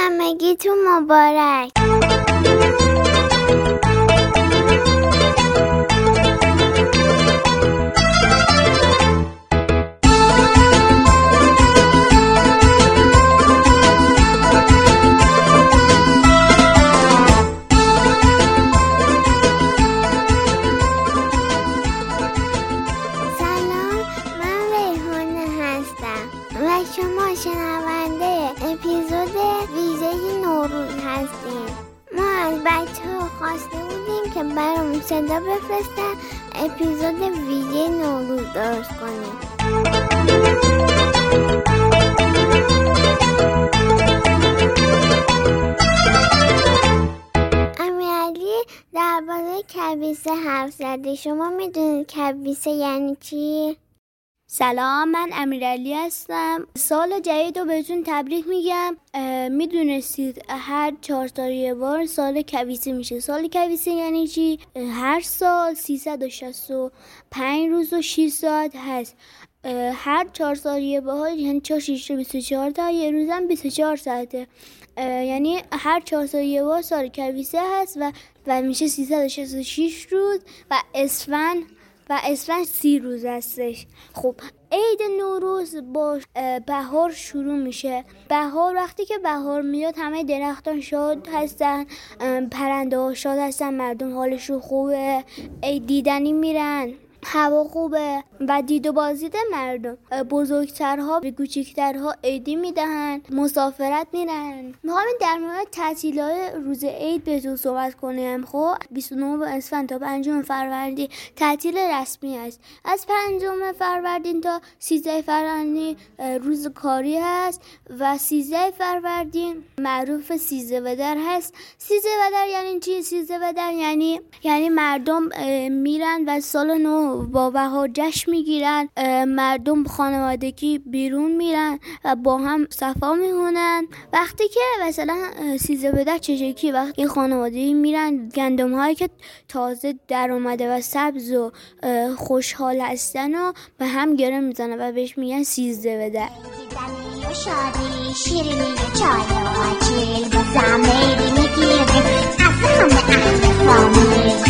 همگیتون مبارک. که برامون صدا بفرستن اپیزود ویژه نوروز درست کنیم درباره کبیسه حرف زده شما می‌دونید کبیسه یعنی چی؟ سلام من امیرعلی هستم. سال جدید رو بهتون تبریک میگم. می‌دونستید هر چهار سال یه بار سال کویسه میشه. سال کویسه یعنی چی؟ هر سال 365 روز و 6 ساعت هست. هر چهار سال یه بار یعنی چهار شیش 24 تا یه روزم 24 ساعته. یعنی هر چهار سال یه بار سال کویسه هست و و میشه 366 روز و اسفند و اسفند سی روز هستش. خب عید نوروز با بهار شروع میشه. بهار وقتی که بهار میاد همه درختان شاد هستن پرنده ها شاد هستن مردم حالشون خوبه عید دیدنی میرن. هوا خوبه و دید و بازدید مردم. بزرگترها به کوچیکترها عیدی می‌دهن مسافرت میرن. می‌خوام در مورد تعطیلات روز عید بهتون صحبت کنم خب 29 اسفند تا 5 فروردین تعطیل رسمی است. از 5 فروردین تا 13 فروردین روز کاری هست و 13 فروردین معروف سیزه بدر هست. سیزه بدر یعنی چی؟ سیزه بدر یعنی یعنی مردم میرن و سال نو با بهار جشن می‌گیرن مردم خانوادگی بیرون میرن و با هم صفا میهونن وقتی که مثلا اه، سیزه بدر چشکی وقتی این خانوادگی میرن گندم هایی که تازه در اومده و سبز و خوشحال هستن و به هم گره می‌زنن و بهش میگن سیزده دیدنی و شادی شیرینی چای و آجیل با زمیری می‌گیریم از همه اهل فامیل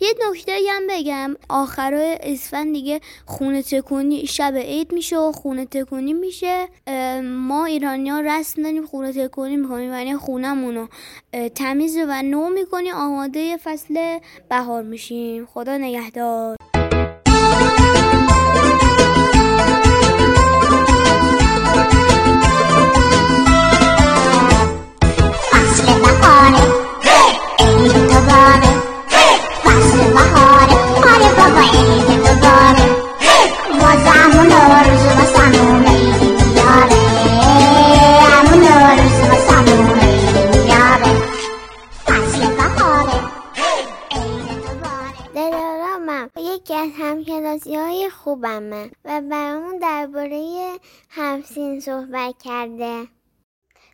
یه نکته هم بگم. آخرای اسفند دیگه خونه تکونی شب عید میشه و خونه تکونی میشه. ما ایرانی ها رسم داریم خونه تکونی می‌کنیم یعنی خونمون رو تمیز و نو می‌کنیم آماده فصل بهار میشیم. خدا نگهدار. همسین صحبت کرده.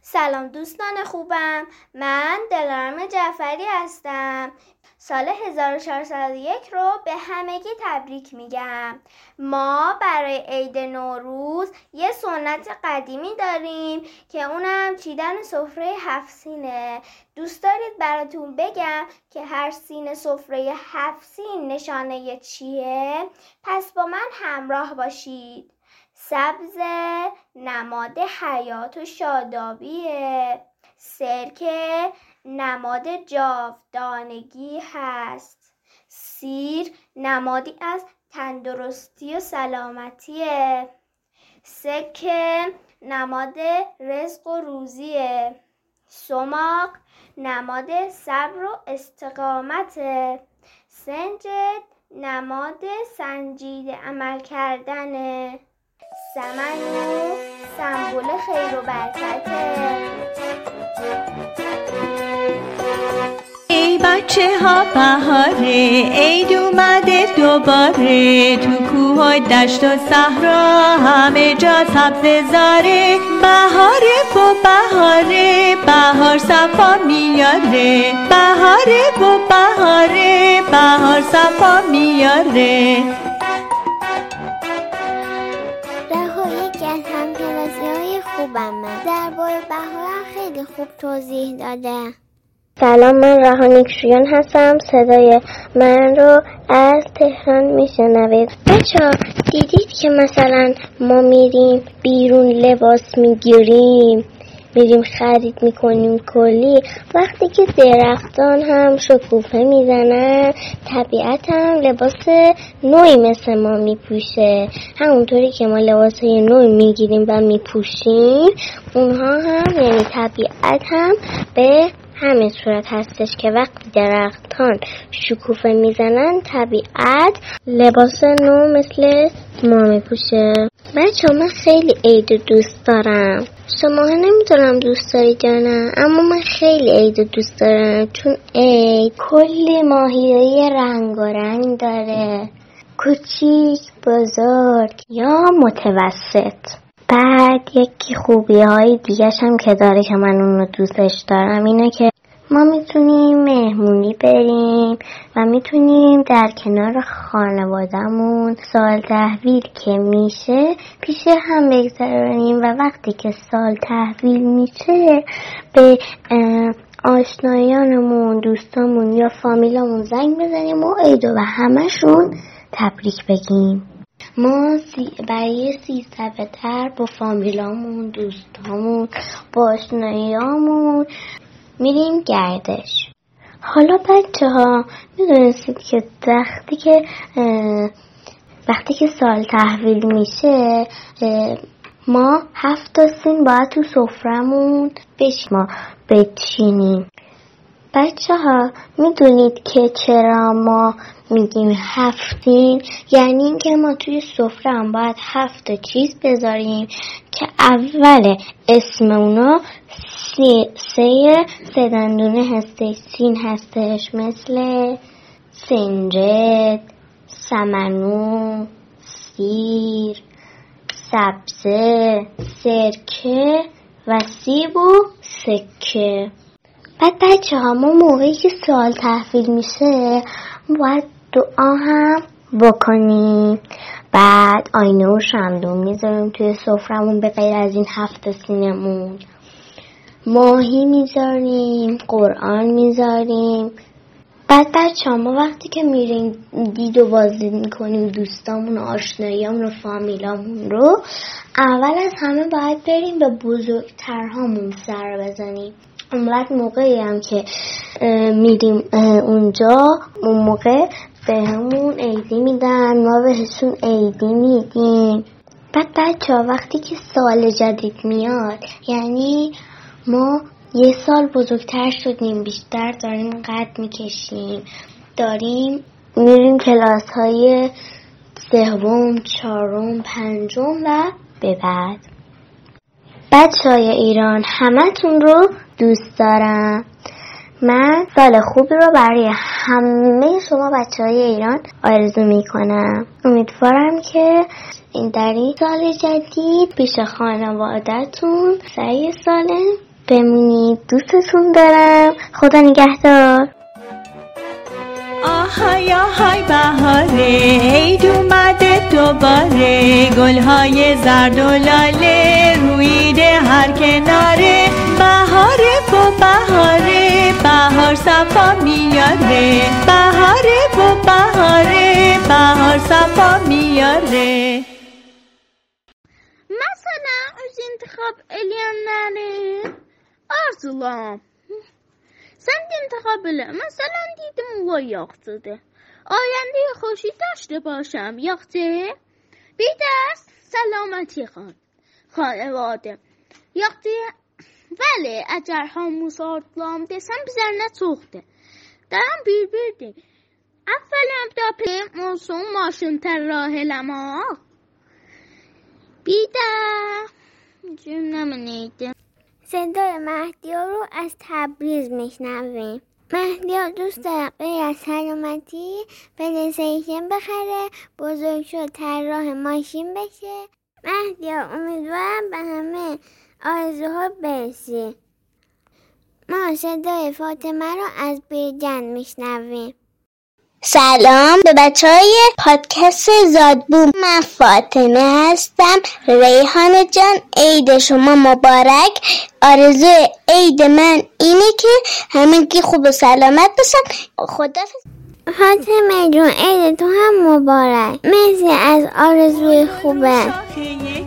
سلام دوستان خوبم. من دلارم جعفری هستم. سال 1401 رو به همگی تبریک میگم. ما برای عید نوروز یه سنت قدیمی داریم که اونم چیدن سفره هفت سینه دوست دارید براتون بگم که هر سین سفره هفت سین نشانه چیه؟ پس با من همراه باشید. سبز نماد حیات و شادابیه. سرکه نماد جاودانگی هست. سیر نمادی از تندرستی و سلامتیه. سکه نماد رزق و روزیه. سماق نماد صبر و استقامته. سنجد نماد سنجیده عمل کردنه. سمنو سمبل خیر و برکته ای بچه ها بهاره عید اومده دوباره. تو کوه و دشت و صحرا همه جا سبز زاره. بهاره و بهاره بهار صفا میاره. بهاره و بهاره بهار صفا میاره. من درباره بهارم خیلی خوب توضیح داده. سلام من رهانیک شویان هستم. صدای من رو از تهران میشنوید. بچه دیدید که مثلا ما میریم بیرون لباس می‌گیریم. میریم خرید می‌کنیم کلی. وقتی که درختان هم شکوفه می‌زنن طبیعت هم لباس نوعی مثل ما میپوشه. همونطوری که ما لباس های نوعی می‌گیریم و میپوشیم اونها هم یعنی طبیعت هم به همین صورت هستش که وقتی درختان شکوفه می‌زنن طبیعت لباس نو مثل ما میپوشه. بچه من خیلی عید دوست دارم. شما نمی‌دونم دوست دارید یا نه اما من خیلی عید دوست دارم چون عید کلی ماهیایی رنگ و رنگ داره. کوچیک بزرگ یا متوسط. بعد یکی خوبی های دیگرش هم که داره که من اونو دوستش دارم اینه که ما می‌تونیم مهمونی بریم. و می‌تونیم در کنار خانوادهمون سال تحویل که میشه پیش هم بگذرانیم و وقتی که سال تحویل میشه به آشنایانمون دوستامون یا فامیلامون زنگ بزنیم و عیدو و همشون تبریک بگیم. ما برای سی تر با فامیلامون دوستامون با آشنایامون میریم گردش. حالا بچه ها می‌دونستید که وقتی که وقتی که سال تحویل میشه ما هفت تا سین باید تو سفرمون بش ما بچینیم. بچه ها می‌دونید که چرا ما میگیم هفتین؟ یعنی اینکه ما توی سفره هم باید هفت چیز بذاریم که اول اسم اونا سی سه سه دندونه هستش سین هستش مثل سنجد سمنو سیر سبزه سرکه و سیب و سکه. بعد بچه ها ما موقعی که سال تحویل میشه باید دعا هم بکنیم. بعد آینه و شمدون می‌ذاریم توی سفرمون به غیر از این هفته سینمون ماهی می‌ذاریم قرآن می‌ذاریم. بعد بچه ما وقتی که میریم دید و بازدید می‌کنیم دوستامون و آشناییامون و فامیلامون رو اول از همه باید بریم به بزرگترهامون سر بزنیم. اون موقعی هم که میریم اونجا اون موقع به همون عیدی میدن ما بهشون عیدی میدیم. بعد بچه وقتی که سال جدید میاد یعنی ما یه سال بزرگتر شدیم بیشتر داریم قد می‌کشیم. داریم میریم کلاس های سوم چهارم پنجم و به بعد. بچه های ایران همتون رو دوست دارم. من سال خوبی رو برای همه شما بچه های ایران آرزو می کنم امیدوارم که این در این سال جدید پیش خانوادتون سعی سالم بمونید. دوستتون دارم. خدا نگهدار. آهای آهای بهاره. عید اومده دوباره. گلهای زرد و لاله رویده هر کناره. بهاره و بهار صفا میاره بهاره و بهاره بهار صفا میاره مثلا از انتخاب edenleri arzulam. Sən انتخاب elə. Məsələn, dedim ula yaxşıdır. Ayəndə xoşu داشته باشم. Bir də سلامتی خان خانواده yaxşı بله اگر ها موسارت لام دیسم بزرنا چوخ دی دارم بیر بیر دی اول هم دا پیم موسون ماشون تر راه لما بیده جم نمینیده صدای مهدی رو از تبریز میشنویم مهدی ها دوست دارم به یه سلامتی به نسیشن بخره بزرگ شد تر راه ماشین بشه مهدی ها امیدوارم به همه آرزوها برسی ما صدای فاطمه رو از بیرجن میشنویم. سلام به بچه های پادکست زادبوم. من فاطمه هستم. ریحان جان عید شما مبارک. آرزو عید من اینه که همگی خوب و سلامت باشن. خدا فاطمه جون تو هم مبارک. مرسی از آرزوی خوبه.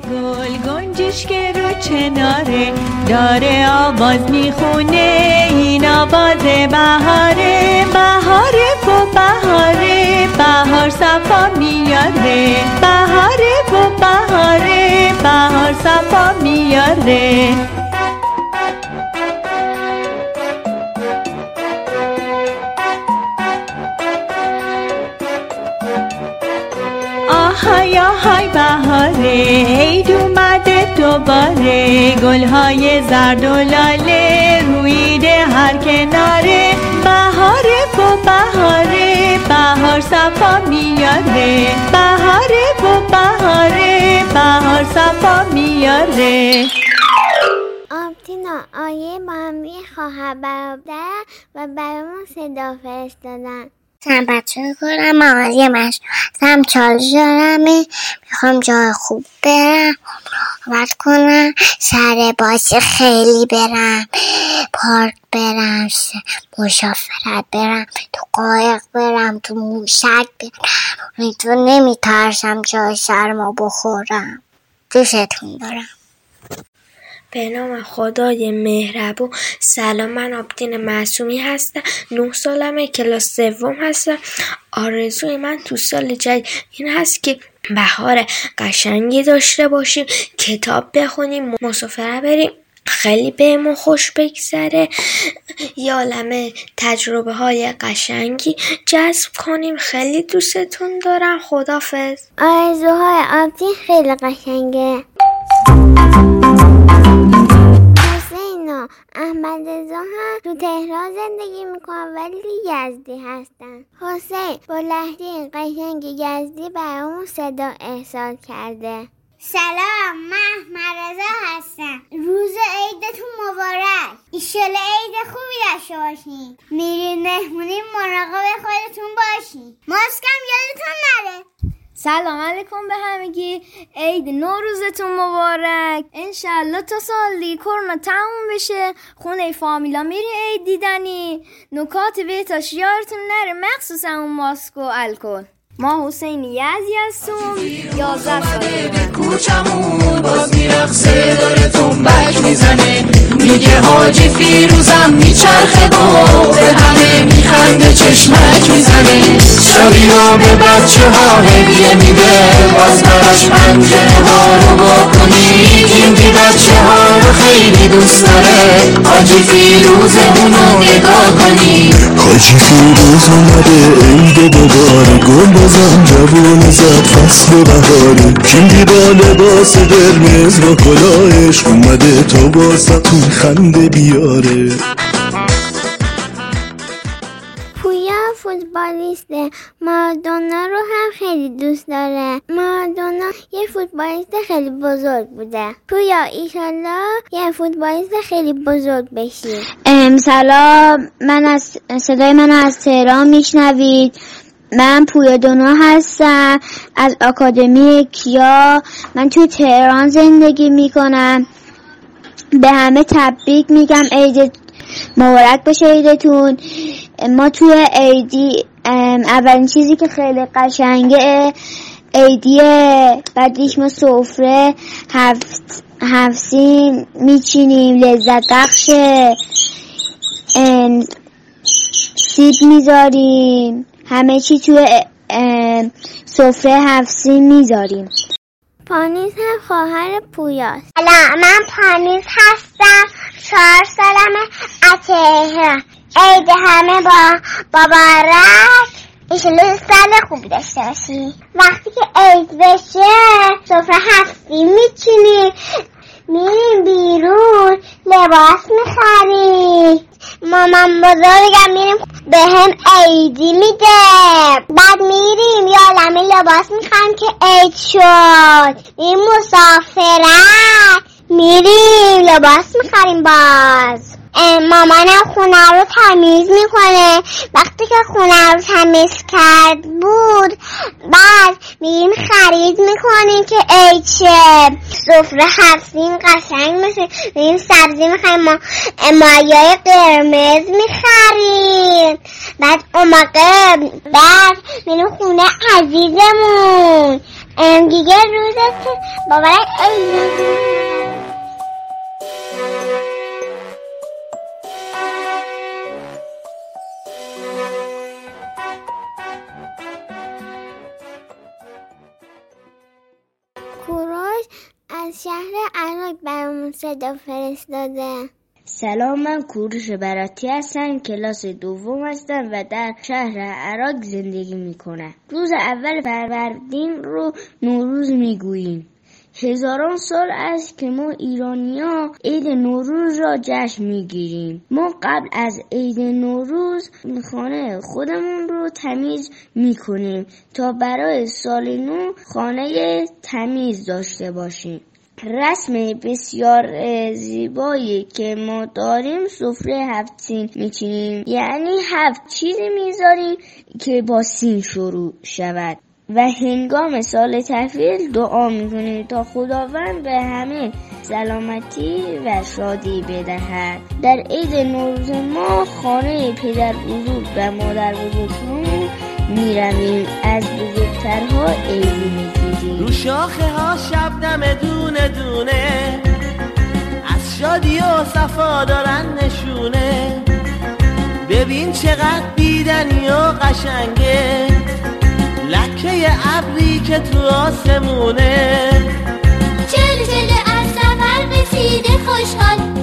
گل گنجش که رو چناره داره آواز می‌خونه این آواز بهاره. بهاره و بهاره بهار صفا میاره. بهاره و بهاره بهار صفا میاره. آهای بهاره عید اومده دوباره گلهای زرد و لاله رویده هر کناره. بهاره و بهاره بهار صفا میاره. بهاره و بهاره بهار صفا میاره. آبتینا آیه با هم خواهر برادر و برامون صدا فرستادن. سلام بچه کنم آقای مش هم چالش دارمه. می‌خوام جای خوب برم راحت کنم سر بازی خیلی برم پارک برم مسافرت برم تو قایق برم تو موشک برم. تو نمیترسم جای سرما بخورم. دوستتون دارم. به نام خدای مهربون. سلام من آبدین معصومی هستم. نه سالمه کلاس سوم هستم. آرزوی من تو سال جدید این هست که بهار قشنگی داشته باشیم کتاب بخونیم مسافره بریم خیلی بهمون خوش بگذره. یه عالمه تجربه های قشنگی جذب کنیم. خیلی دوستتون دارم. خدافز آرزوهای آبتین خیلی قشنگه. احمد رضا هم تو تهران زندگی می‌کنن ولی یزدی هستن. حسین با لحجه قشنگ یزدی برامون صدا ارسال کرده. سلام من احمد رضا هستم. روز عیدتون مبارک. ایشالا عید خوبی داشته باشین. میرین مهمونی مراقب خودتون باشین. ماسکم یادتون نره. سلام علیکم به همگی. عید نوروزتون مبارک. انشالله تا سال دیگه کرونا تموم بشه. خونه فامیلا میری عید دیدنی. نکات بهتاش یارتون نره مخصوصا اون ماسک و الکل. ما حسین یزی هستم. یازده ساله. کوچمون باز میرقصه داره تنبک می‌زنه. میگه حاجی فیروزم میچرخه و به همه میخنده چشمک می‌زنه. شبینا به بچه ها هدیه میده. باز براش پنجره ها رو با کنید این بی بچه ها رو خیلی دوست داره. حاجی فیروز اونو نگاه کنید حاجی فیروز اومده. عید دوباره گل بزن. جوون زد فصل بهاره کیندی با لباس قرمز با کلاهش اومده تا واسطون خنده بیاره. پویا فوتبالیسته مارادونا رو هم خیلی دوست داره. مارادونا یه فوتبالیست خیلی بزرگ بوده. پویا ایشالله یه فوتبالیست خیلی بزرگ بشی. ام سلام. من از صدای من از تهران میشنوید. من پویا دونا هستم. از آکادمی کیا. من توی تهران زندگی می‌کنم. به همه تبریک میگم. عید مبارک باشه عیدتون. ما توی عیدی ام، اولین چیزی که خیلی قشنگه عیدیه بعدیش ما سفره هفت هفسین میچینیم لذت بخشه. ام، سیب می‌ذاریم. همه چی توی سفره هفسین می‌ذاریم. پانیز هم خواهر پویاست. سلام من پانیز هستم. چهار سالمه. از تهران. عید همه با مبارک. ایشالا سال خوبی داشته باشی. وقتی که عید بشه سفره هفتی میچینی میریم بیرون. لباس می‌خریم مامان بزرگم میریم به هم عیدی میده. بعد میریم یا لمه لباس می‌خوایم که عید شد. این مسافرت. میریم لباس می‌خریم باز. مامانم خونه رو تمیز می‌کنه. وقتی که خونه رو تمیز کرد بود بعد میریم خرید می‌کنیم که عید شه سفره هفتیم قشنگ میشه. میریم سبزی می‌خریم ما مایای قرمز می‌خریم. بعد اون موقع بعد میریم خونه عزیزمون. دیگه روزت باورک از شهر عراق برامون صدا فرستاده. سلام من کوروش براتی هستم کلاس دوم هستم و در شهر عراق زندگی می‌کنم. روز اول فروردین رو نوروز می‌گوییم. هزاران سال است که ما ایرانیا عید نوروز را جشن می‌گیریم. ما قبل از عید نوروز خانه خودمون رو تمیز می‌کنیم تا برای سال نو خانه تمیز داشته باشیم. رسم بسیار زیبایی که ما داریم سفره هفت سین میچینیم. یعنی هفت چیزی می‌ذاریم که با سین شروع شود. و هنگام سال تحویل دعا می‌کنیم تا خداوند به همه سلامتی و شادی بدهد. در عید نوروز ما خانه پدر بزرگ و مادر بزرگمون می‌رویم. از بزرگترها عیدی می‌گیریم. رو شاخه ها شبنم دونه دونه از شادی و صفا دارن نشونه. ببین چقدر بیدنی و قشنگه. ابری که تو آسمونه. چل چل از سفر رسیده خوشحال.